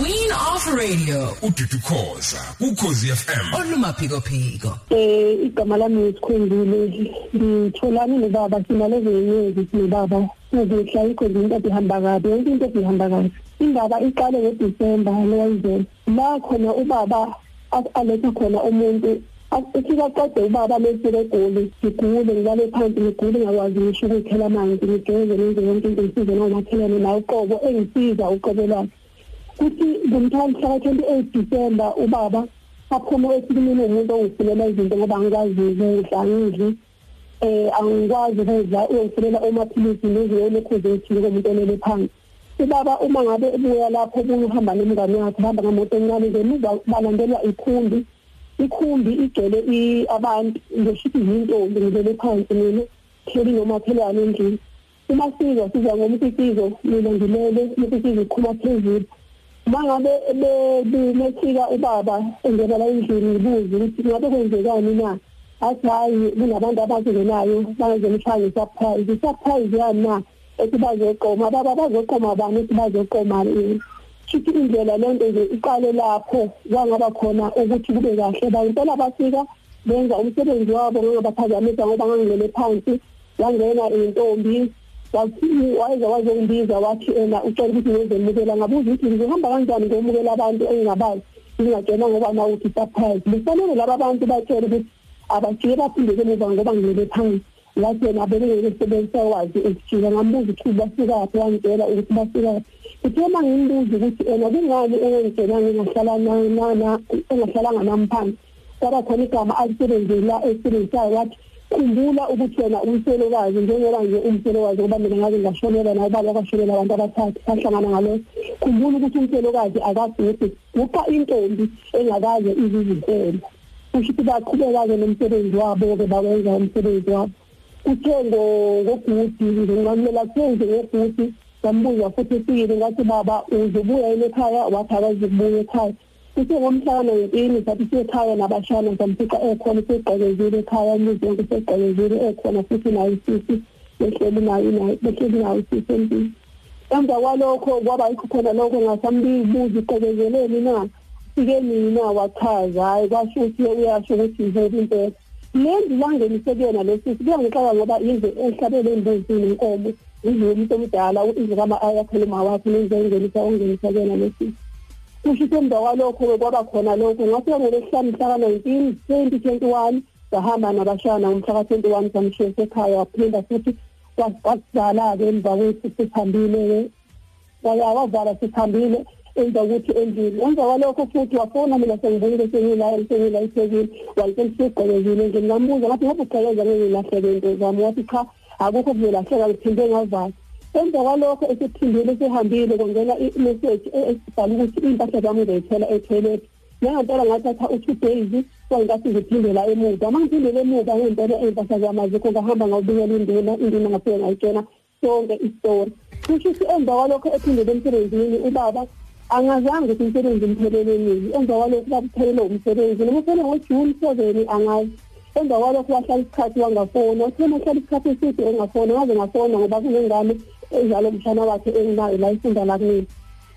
queen of radio. Ududu khoza ukhozi FM olumaphiko phiko eh igama lami ngisikhumbule ngitholani nebaba sinalezo yenyezi sinebaba ngihla ikho into ehamba kabi yonke into ehamba kabi. Indaba iqale ngoDisemba lewayizela la khona ubaba aletha khona umuntu ufika qede ubaba lesi legoli ngigule ngilale phansi ngigule ngakwazi ngisho ukukhela amanzi ngigeze nenze yonke into ngisize nomakhelwane nawe uqobo engisiza uqobo lwakhe kuthi ngomthwalo mhla ka-28 December ubaba aphume esikimini umuntu ongifulela izinto ngoba angikwazi ukudla angidli eh angikwazi ukudla uyangifulela amaphilisi neziyona ekhuze ethile komuntu olele phansi. Ubaba uma ngabe ebuya lapho ukuhamba nomngane wakhe hamba ngemoto encane ngemuva balandelwa ikhumbi. Ikhumbi igcwele abantu ngisho izintombi ngibele phansi mina hleli nomakhelwane endlini. Uma sizwa siza ngomuntu isizwe mina ngilele ukuthi sizwe iqhuma phezulu. Mangabe bemefika ubaba engena la endlini ngibuze ukuthi ngabe kwenzekani na? Athi hayi kunabantu abazengenayo bazemshaya surprise surprise yani na? Ethi bazoqoma. Baba bazoqoma bani ethi bazoqoma shithi indlela lento nje iqale lapho kwangaba khona ukuthi kube kahle. Bayintela bafika benza umsebenzi wabo ngangabaphazamisa ngoba ngangilele phansi wangena intombi wayeza wazongibiza wathi ena ucela ukuthi ngizemukela ngabuza ukuthi ngizohamba kanjani ngomukela abantu engingabazi ngingatshela ngoba na uthi surprise. Lifanele laba bantu batshela ukuthi abajike baphindeke emuva ngoba ngilele phansi. Ngathi yena bengekesebenzisa wazi ukujika ngambuza ukuthi bafikaphi wangitshela ukuthi bafikaphi uthe uma ngimbuza ukuthi ena kungani engangitshela ngingahlala engahlalanga nami phansi kwaba khona igama alisebenzela esisebenzisayo wathi khumbula ukuthi wena umselokazi njengoba nje umselokazi ngoba mina ngaze ngashonela naye baba kwashonela abantu abathathu bahlangana ngalo. Khumbula ukuthi umselokazi akafuthi uqa intombi engakaze izizimpela kusho ukuthi baqhubeka-ke nomsebenzi wabo-ke bawenza umsebenzi wabo. Kuthe ngogudi ngingamlela kuyenze ngogudi ngambuza futhi sibili ngathi baba uzobuya yini ekhaya? Wathi akazi ukubuya ekhaya. Kuthe ngomhla ka-nineteen sathi siyekhaya nabashana samfica ekhona segqekezile ekhaya umuzi wonke segqekezile ekhona futhi nayo isisi behleli nayo behleli nayo isisi empini. Emva kwalokho kwaba yikho khona lokho ngasambibuza igqekezeleni na? Fike mina wachaza hayi kwasho ukuthi uyasho ukuthi yizeli impela. Lendi langenise kuyona lesisi kuyangixaka ngoba yize ehlabele imbuzi nenkomo yize umuntu omdala izikama ayakhuluma wakhe nenzengenisa ongenisa kuyona lesisi kusho ukuthi emva kwalokho kwaba khona lokho. Ngase ngolesihlanu mhla ka-nineteen twenty twenty one sahamba nabashana ngomhla ka-twenty one samshiya sekhaya waphinda futhi wasidala-ke emva kwethu sihambile-ke wavala sihambile enza ukuthi endlini. Emva kwalokho futhi wafona mina sengibuyile sengila sengila eThekwini wayitshela sigqekezile nje. Ngambuza ngathi ngoba ugqekeza ngilahleke into? Zami wathi cha akukho kuzolahleka ngiphinde ngavala emva kwalokho esephindile sehambile kwangena i-message esibhala ukuthi impahla zami ngizayithola etoilet. Ngangempela ngathatha u-two days kwangathi ngiphindela emuva. Uma ngiphindele emuva ngempela iy'mpahla zami azikho ngahamba ngawubikela induna induna ngafike ngayitshela sonke isitori kusho ukuthi emva kwalokho ephindele emsebenzini ubaba angazange ukuthi umsebenzi umphelele nini emva kwalokho babuphelele umsebenzi. Noma uphele ngojuni seven angazi. Emva kwalokho wahlala isikhathi wangafona. Uthe mahlala isikhathi eside engafona ngaze ngafona ngoba kunengane enjalo umshana wakhe enginayo la ifunda la kumina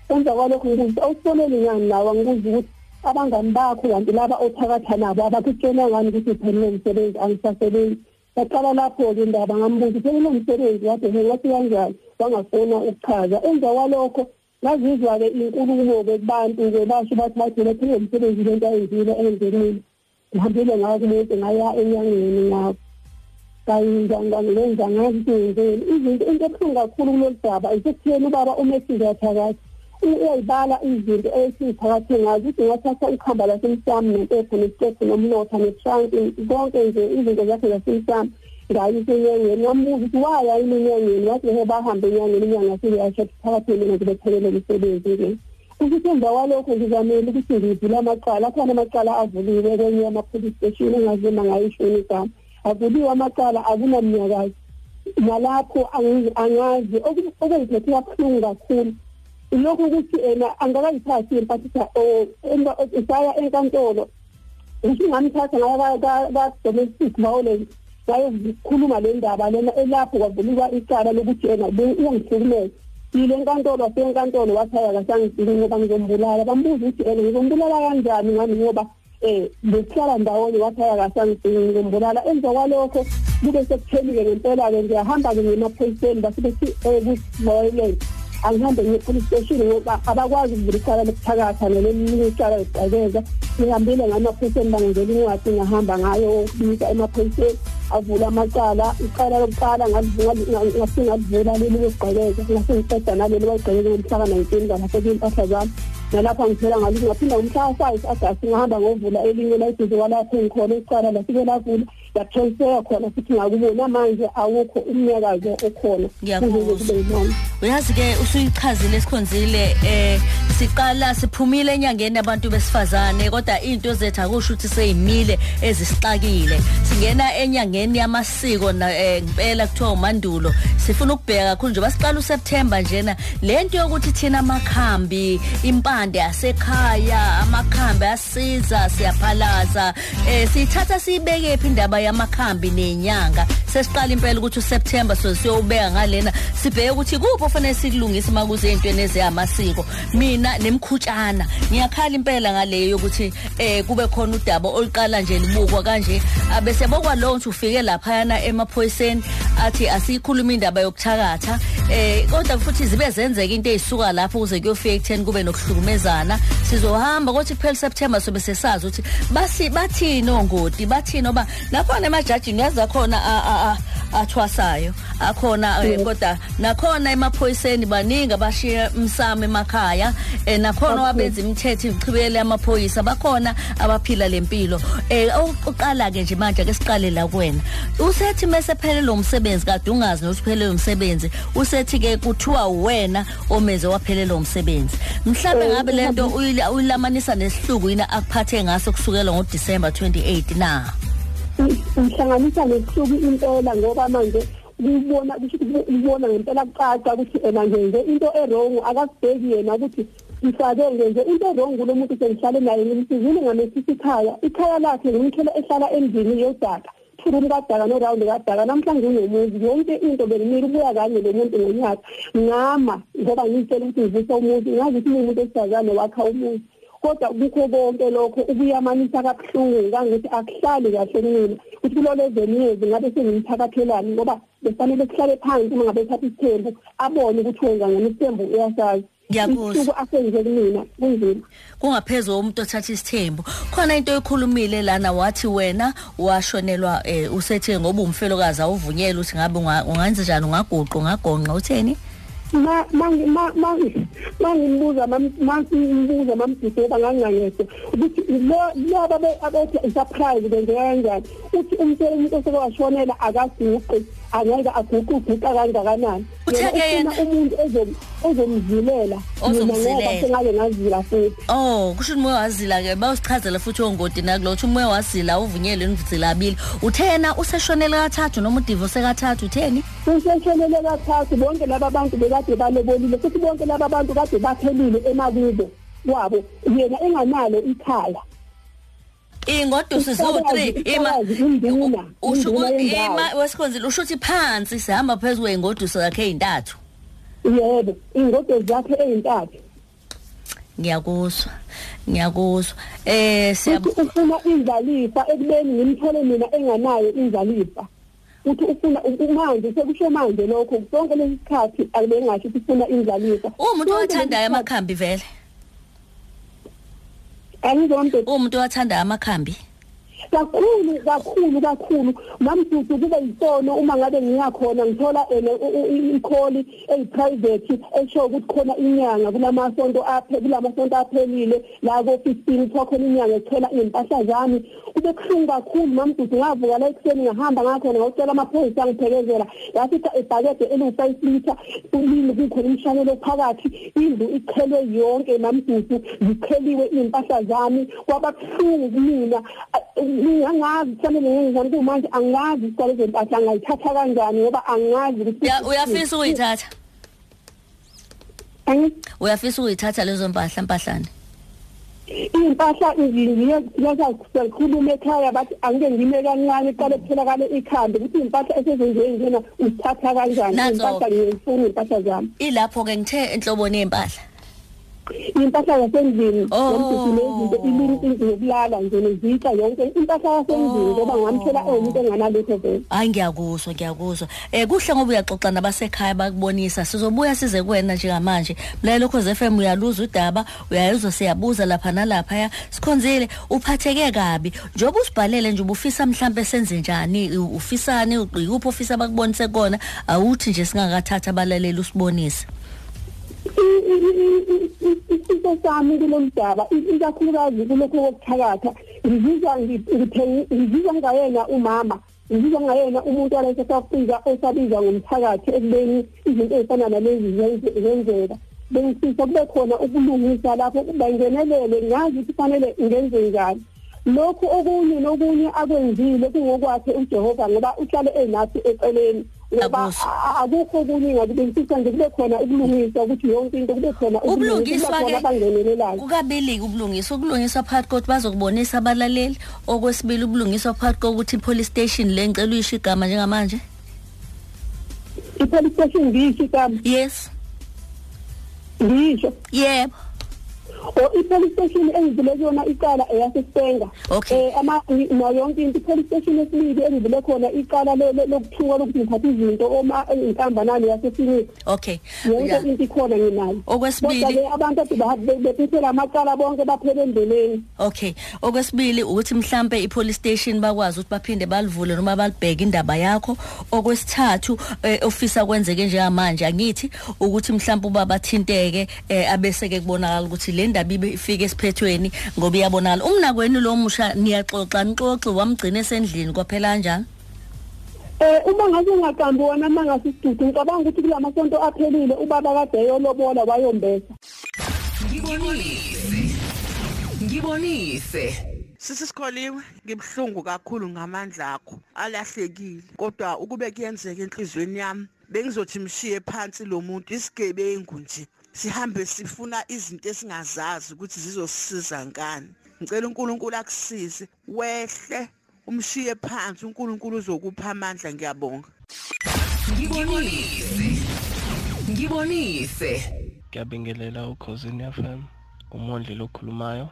emva kwalokho ngikuthi awusiboneli ngani nawe? Angikuzi ukuthi abangani bakho kanti laba othakatha nabo abakutshela ngani ukuthi uphelele umsebenzi angisasebenzi. Yaqala lapho-ke indaba ngambuza uphelele umsebenzi wade ngathi kanjani? Wangafuna ukuchaza. Emva kwalokho ngazizwa-ke inkulumo-ke kubantu-ke basho bathi bathi baphele umsebenzi lento ayenzile enzelile ngihambile ngayo kumuntu ngaya enyangeni ngabo ngazi siyenzeni izinto into ebuhlungu kakhulu kulolu daba isekutheni ubaba umesize yathakathi uyayibala izinto esiyithakathe ngazo ukuthi ngathatha ukhamba lasemsamo nempepho nesitefu nomlotha netranki konke nje izinto zakhe zasemsamo ngayise enyangeni ngambuza ukuthi waya yini enyangeni wathi he bahambe enyangeni inyanga seyasho phakathi mina ngibephelele umsebenzi-ke ukuthi emva kwalokho ngizamele ukuthi ngivule amacala akhona amacala avuliwe kwenye ama-police station engazima ngayishoni igama avuliwe amacala akunamnyakazi nalapho angazi. Okungiphethe kabuhlungu kakhulu. Ilokhu ukuthi ena angakayithathi impathisha saya enkantolo ngisho ngamthatha ngaya ka-domestic violence wayokhuluma le ndaba lena elapho kwavuliwa icala lokuthi yena uyangihlukumeza. Yile nkantolo wasenkantolo wathi akasangidingi ngoba ngizombulala. Bambuza ukuthi ene ngizombulala kanjani ngani ngoba eh besihlala ndawonye wathi akasangidingi ngizombulala emva kwalokho kube sekuphelile ngempela-ke ngiyahamba-ke ngemaphoyiseni basibethi um ku-violence angihambe ngiye police station ngoba abakwazi ukuvula icala lokuthakatha nelelinye icala lokugqekeza ngihambile ngamaphoyiseni bangenzela incwadi ngahamba ngayo ukubika emaphoyiseni avula amacala icala lokuqala ngasingalivula leli lokugqekeza ngasengiqeda naleli bayigqekeze ngomhlaka nineteen ngalahleka iy'mpahla zami nalapho ngithela ngalo ngaphinda ngomhlaka five agasti ngahamba ngovula elinye layiduze kwalapho ngikhona icala lafike lavula. Yatransfera khona futhi ngakubona manje awukho umnyakazo okhona. Ngiyakuzwa. Uyazi-ke usuyichazile sikhonzile eh siqala siphumile enyangeni abantu besifazane kodwa into zethu akusho ukuthi seyimile ezisixakile. Singena enyangeni yamasiko ngempela kuthiwa umandulo. Sifuna ukubheka kakhulu njengoba siqala useptemba njena. Le nto yokuthi thina amakhambi impande asekhaya amakhambi asiza siyaphalaza um siyithatha siyibeke phi indaba yamakhambi nenyanga. Sesiqala impela ukuthi uSeptember so siyobeka ngalena. Sibheke ukuthi kuphi ofanele sikulungise makuze ezintweni eziyamasiko. Mina nemkhutshana ngiyakhala impela ngaleyo yokuthi eh kube khona udaba oluqala nje libukwa kanje. Abese bokwa lo nje ufike lapha yana emaphoyiseni. Athi asikhuluma indaba yokuthakatha eh kodwa futhi zibe zenzeka into ezisuka lapho ukuze kuyofika ekutheni kube nokuhlukumezana. Sizohamba kothi kuphela September sobe sesazi ukuthi basi bathini ongoti? Bathini? Oba nakhona emajajini yaza khona athwasayo. Akhona eh, kodwa nakhona emaphoyiseni baningi abashiya umsamo emakhaya eh, nakhona wabenza imithetho ichibele amaphoyisa. Bakhona abaphila lempilo. Eh uqala ke nje manje ke siqale la kuwena. Usethi mase phelele umsebenzi kade ungazi nokuthi phelele umsebenzi. Usethi ke kuthiwa wena omenze waphelele umsebenzi. Mhlambe ngabe lento uyilamanisa nesihluku yina akuphathe ngaso kusukela ngoDisemba 28 na? Ngihlanganisa nesihluku impela ngoba manje kubona kusho ukubona ngempela kucaca ukuthi ena ngenze into errong akasibheki yena ukuthi ngifake ngenze into errong kulo muntu sengihlale naye ngimsizile ngamesisa ikhaya ikhaya lakhe ngimthela ehlala endlini yodaka. Thuruni kadaka norawundi kadaka namhlanje unomuzi yonke into bengimile ubuya kanye lo muntu ngonyaka. Ngama ngoba ngiyitshela ukuthi ngivisa umuzi ngazi ukuthi umuntu esifazane wakha umuzi kodwa kukho konke lokho ukuyamanisa kabuhlungu kangithi akuhlali kahle kumina. Ukuthi kulo lezenyezi ngabe sengimthakathelani ngoba befanele sihlale phansi uma ngabe ethatha isithembu abone ukuthi wenza ngani isithembu uyasazi. Ngiyakuzwa. Asenze kumina kunzima. Kungaphezulu umuntu othatha isithembu. Khona into ekhulumile lana wathi wena washonelwa eh, usethe ngoba umfelokazi awuvunyelwe ukuthi ngabe ungenza njani ungaguqa ungagonqa utheni? Ma mangi mangimbuza mangimbuza mamdisi ngoba ngangangese ukuthi lo laba abethi surprise kwenzeka kanjani? Uthi umtshela umuntu oseke washonela akaguqi. Angeke aguqe uguqa kangakanani. Uthe-ke yena- umuntu ozom- ozomzilela mina ngoba Ozomzilela. sengabe ngazila futhi. Oh kusho umoya wazila ke bawusichazela futhi ongoti nakulotho umoya wazila uvunyelwe nivuzila abili uthena useshonele kathathu noma udivorce kathathu utheni? Useshonele kathathu bonke laba bantu bekade balobolile futhi bonke laba bantu kade baphelile emakubo. Wabo yena enganalo ikhaya Ufakazi- ziwu3 ima wesikhonzile usho ukuthi phansi sihamba phezulu kweingoduso zakhe ezintathu yebo ingodo zakhe eyintathu ngiyakuzwa ngiyakuzwa. Eh siyab uthi ufuna indlalifa ekubeni ngimthole mina enganayo indlalifa uthi ufuna manje sekusho manje lokho sonke lesi sikhathi abengasho ukuthi ufuna indlalifa umuntu owathandayo amakhambi vele. Angizonto umuntu owathandayo amakhambi? Kakhulu kakhulu kakhulu. Mamdudu kube yisono uma ngabe ngiyakhona ngithola ene ikholi eyi-private esho ukuthi khona inyanga kulamasonto aphe kulamasonto aphelile. La ko-fifteen kuthiwa khona inyanga ethola iy'mpahla zami. Kube kuhlungu kakhulu mamdudu ngavuka la ekuseni ngahamba ngakhona ngawucela amaphoyisa angiphekezela. Ngafica ibhakede eliwu-five litre ulini kukhona umshanelo phakathi indlu ichelwe yonke mamdudu zicheliwe iy'mpahla zami. Kwaba buhlungu kumina ngingangazi kufanele ngenzani kumanje angazi isicalo zempahla angayithatha kanjani ngoba angazi ukuthi Uya- uyafisa ukuyithatha? Angi- uyafisa ukuyithatha lezo mpahla mpahlane iy'mpahla ngiyakhuluma ekhaya bathi angike ngime kancane kuqale kutholakale ikhambi ukuthi iy'mpahla esezenziwe njena uzithatha kanjani? Nanzo. iy'mpahla ngiyayifuna iy'mpahla zami. Ilapho-ke ngithe enhloboni yey'mpahla. Iy'mpahla zasendlini Oh. nomdudu nezinto ilinto indlu yokulala nje nezitsha yonke impahla yasendlini ngoba ngamthola ewumuntu enganalutho vele. Hayi ngiyakuzwa ngiyakuzwa um kuhle ngoba uyaxoxa nabasekhaya bakubonisa. Sizobuya size kuwena njengamanje. Mlalelo cause f m uyaluza udaba uyayuzwa siyabuza lapha nalaphaya. Sikhonzile uphatheke kabi. Njengoba usibhalele nje ubufisa mhlawumbe senze njani u- ufisani ikuphi ofisa bakubonise kona? Awuthi nje singakathatha abalaleli usibonise. Isifo sami kulolu daba ikakhulukazi kulokhu kokuthakatha ngizizwa ngiphe- ngizizwa ngayena umama ngizizwa ngayena umuntu walese safika osabizwa ngomthakathi ekubeni izinto ezifana nalezi zenze- zenzeka bengifisa kube khona ukulungisa lapho bangenelele ngazi ukuthi kufanele ngenze njani lokhu okunye nokunye akwenzile kungokwakhe uJehova ngoba uhlale enathi eceleni ngoba Akuzwa. a- akukho okunye ngakubenzisa nje kube khona ukulungisa ukuthi yonke into kube khona ukulungisa, kube khona ubulungiswa-ke abangenelelayo kukabili-ke ubulungiswa ukulungiswa phakathi kokuthi bazokubonisa abalaleli. Okwesibili ubulungiswa phakathi kokuthi i-police station le ngicela uyisho igama njengamanje? I-police station ngisho igama? Yes. Ngisho yebo. O i-police station engivule kuyona icala eyasesenga Okay. eh ama nayo yonke into i-police station esibili engivule khona icala lo- lo- lokuthuka lokuthi ngiphathe izinto oma inkambanani yasesiniki okay. Yonke Ya. into ikhona nginayo Okwesibili- Kodwa-ke abantu ade bahambe bephethe amacala bonke baphele endleleni. Okay. Okwesibili ukuthi mhlambe i-police station bakwazi ukuthi baphinde balivule noma balibheke indaba yakho. Okwesithathu eh, ofisa kwenzeke njengamanje angithi ukuthi mhlambe uba bathinteke eh, abese-ke kubonakala ukuthi le ndaba ibe ifike esiphethweni ngoba iyabonakala. Umnakweni lo musha niyaxoxa nixoxi wamgcina esendlini kwaphela kanjani? Eh uma ngase ngaqambi wona mangase isidudu ngicabanga ukuthi kula masonto aphelile ubaba kade eyolobola wayombesa. Ngibonise. Ngibonise. Sisi Sikholiwe ngibhlungu kakhulu ngamandla akho. Alahlekile. Kodwa ukube kuyenzeka enhlizweni yami bengizothi mshiye phansi lo muntu isigebengu nje. Sihambe sifuna izinto esingazazi ukuthi zizosisiza ngani ngicela uNkulunkulu akusize wehle umshiye phansi uNkulunkulu uzokupha amandla ngiyabonga Ngibonise. Ngibonise. ngiyabingelela ukhosini FM umondli lokhulumayo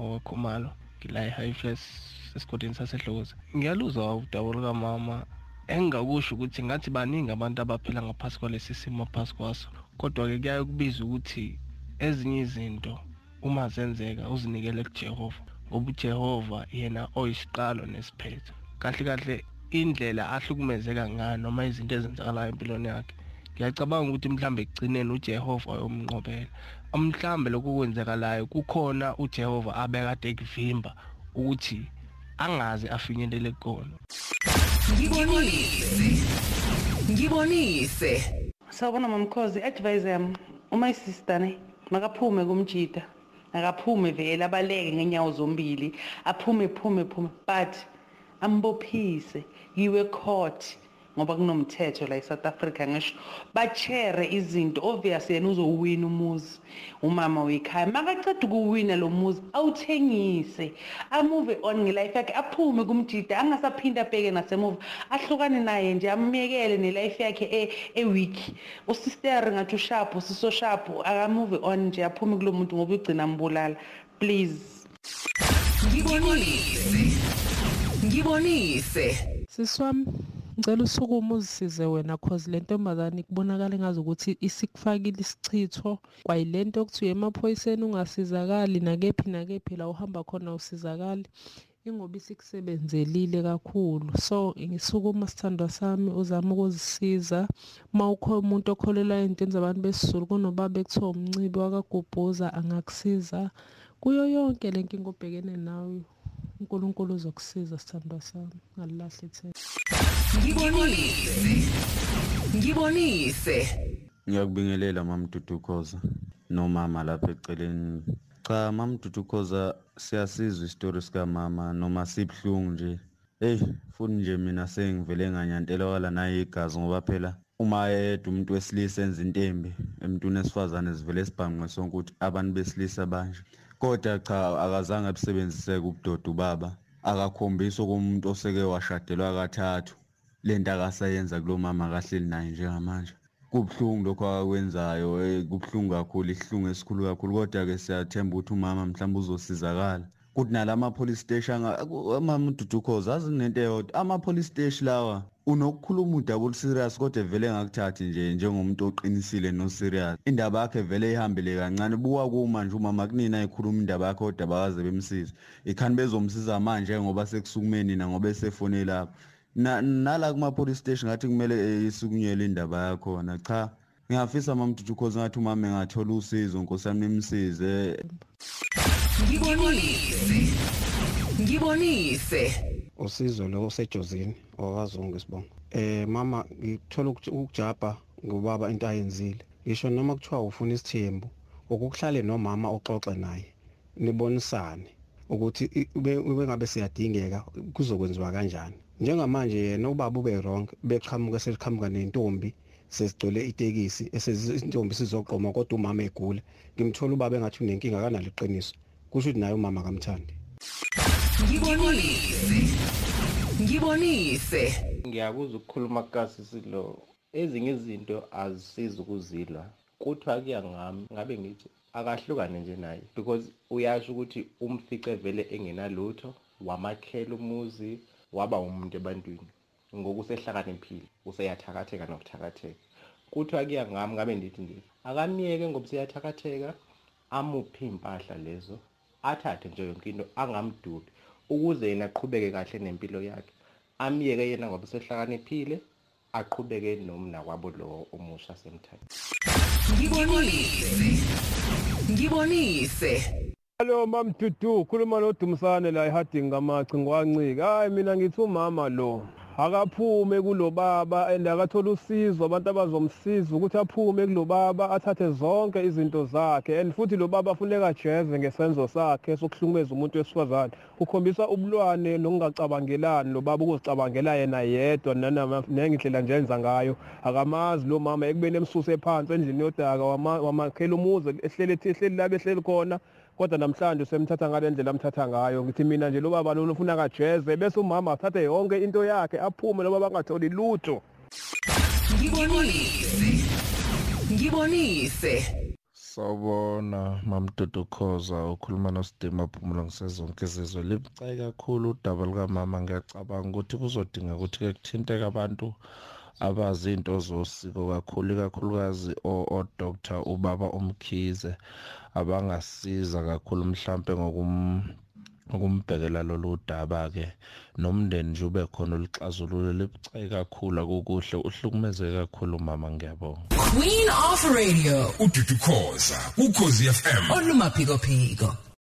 owekhumalo ngila e-Highfest esigodini sasedlozi ngiyaluzwa udaba lukamama engingakusho ukuthi ngathi baningi abantu abaphila ngaphasi kwalesi simo phasi kwaso kodwa-ke kuyaye kubiza ukuthi ezinye izinto uma zenzeka uzinikele kujehova ngoba ujehova yena oyisiqalo nesiphetho kahle kahle indlela ahlukumezeka ngayo noma izinto ezenzakalayo empilweni yakhe ngiyacabanga ukuthi mhlambe ekugcineni uJehova ayomnqobela mhlambe lokhu kwenzekalayo kukhona uJehova abekade ekuvimba ukuthi angaze afinyelele kona Ngibonise. Ngibonise. Sawubona mamkhozi advisor yami uma isister ne makaphume kumjida akaphume vele abaleke ngenyawo zombili. Aphume phume phume but ambophise. Yiwe court. Ngoba kunomthetho la eSouth Africa ngisho bachere izinto. Obvious yena uzowina umuzi umama wekhaya. Makaceda ukuwina lo muzi awuthengise amove on ngelife yakhe aphume kumjida angasaphinda abheke nasemuva. Ahlukane naye nje amyekele nelife yakhe e- eweak usister ngathi usharp usiso sharp akamove on nje aphume kulo muntu ngoba ugcina mbulala please. Ngibonise. Ngibonise. Sisi wami ngicela usukume uzisize wena cause le ntombazane kubonakala engazi ukuthi isikufakile isichitho. Kwayilento okuthiwa emaphoyiseni ungasizakali nakephi nakephi la uhamba khona usizakali ingoba isikusebenzelile kakhulu. So ngisukuma sithandwa sami uzama ukuzisiza. Uma ukho umuntu okholelwa ey'ntweni zabantu besizulu kunobaba ekuthiwa umncibi wakagubhuza angakusiza. Kuyo yonke le nkinga obhekene nayo unkulunkulu uzokusiza sithandwa sami. Ngalilahle ithemba. Ngibonise. Ngibonise. Ngiyakubingelela mamdudukhoza nomama lapha eceleni. Cha mamdudukhoza siyasizwa isitori sika mama noma sibhlungu nje. Hey futhi nje mina sengivele nganyantela wala naye igazi ngoba phela uma yedwa umuntu wesilisa enza intembi emntwini esifazane sivele sibhanqwe sonke ukuthi abantu besilisa banje. kodwa cha akazange abusebenziseke ubudoda ubaba akakhombisi komuntu oseke washadelwa kathathu lento akasayenza kulo mama akahleli naye njengamanje. Kubuhlungu lokho akakwenzayo eh, kubuhlungu kakhulu isihlungu esikhulu kakhulu. Kodwa-ke siyathemba ukuthi umama mhlawumbe uzosizakala. Kuthi nalama police station mama ududukhoza azi nento eyodwa. Ama-police station lawa unokukhuluma udaba olu-serious kodwa vele engakuthathi nje njengomuntu oqinisile no-serious. Indaba yakhe vele ihambele kancane. Buka kuma nje umama kunina ekhuluma indaba yakhe kodwa bakaze bemsize. Ikhani bezomsiza manje ngoba sekusukume nina ngoba esefone lapho nala kuma-police station ngathi kumele eh, isukunyelwe indaba yakhona. Cha ngiyafisa mamdudu cause ngathi umama engathola usizo nkosi yami nimsize. Ngibonise. Ngibonise. Usizo lo usejozini owakazungu isibongo eh mama ngithola ukujabha ngobaba into ayenzile. Ngisho noma kuthiwa ufuna isithembu ukukuhlale nomama oxoxe naye nibonisane ukuthi ube ngabe siyadingeka kuzokwenziwa kanjani. Njengamanje yena ubaba ube wrong beqhamuka seliqhamuka nentombi sesigcwele itekisi esezintombi sizoqoma kodwa umama egula. Ngimthola ubaba engathi unenkinga kanalo iqiniso. Kusho ukuthi naye umama kamthandi ngibonise. Ngibonise. Ngiyakuzwa ukukhuluma kukasisi lo ezinye izinto azisizi ukuzilwa kuthiwa kuya ngami ngabe ngithi akahlukane nje naye. Because uyasho ukuthi umfice vele engenalutho wamakhela umuzi waba umuntu ebantwini ngokusehlakaniphile useyathakatheka nokuthakatheka. Kuthiwa kuya ngami ngabe ndithi nje akamyeke ngoba seyathakatheka amuphe iy'mpahla lezo athathe nje yonke into angamdubi ukuze yena aqhubeke kahle nempilo yakhe. Amyeke yena ngoba sehlakaniphile aqhubeke nomnakwabo lo omusha semthatha ngibonise. Ngibonise. Hello mamdudu khuluma noDumisane la eHarding ngamachi ngwancika hayi mina ngithi umama lo akaphume kulobaba and akathola usizo abantu abazomsiza ukuthi aphume kulobaba athathe zonke izinto zakhe and futhi lo baba funeka ajeze ngesenzo sakhe sokuhlukumeza umuntu wesifazane. Ukhombisa ubulwane nokungacabangelani lo baba ukuzicabangela yena yedwa nendlela nje enza ngayo. Akamazi lo mama ekubeni emsuse phansi endlini yodaka wamakhela umuzi ehlele ehleli la behleli khona. Kodwa namhlanje semthatha ngale ndlela amthatha ngayo ngithi mina nje lo baba lo ufuna kajeze bese umama athathe yonke into yakhe aphume lo baba angatholi lutho. Ngibonise. Ngibonise. Sawubona mamdudu Khoza ukhuluma noSidima Phumulo ngisezonke izizwe. Libucayi kakhulu udaba lukamama ngiyacabanga ukuthi kuzodinga ukuthi ke kuthinteke abantu abazi into zosiko kakhulu ikakhulukazi o-doctor ubaba umkhize abangasiza kakhulu mhlampe ngokum ukumbhekela lolu daba-ke nomndeni nje ube khona oluxazulule libucayi kakhulu akukuhle uhlukumezeke kakhulu mama ngiyabonga. Queen of Radio. Ududu khoza ukhozi FM olumaphiko phiko.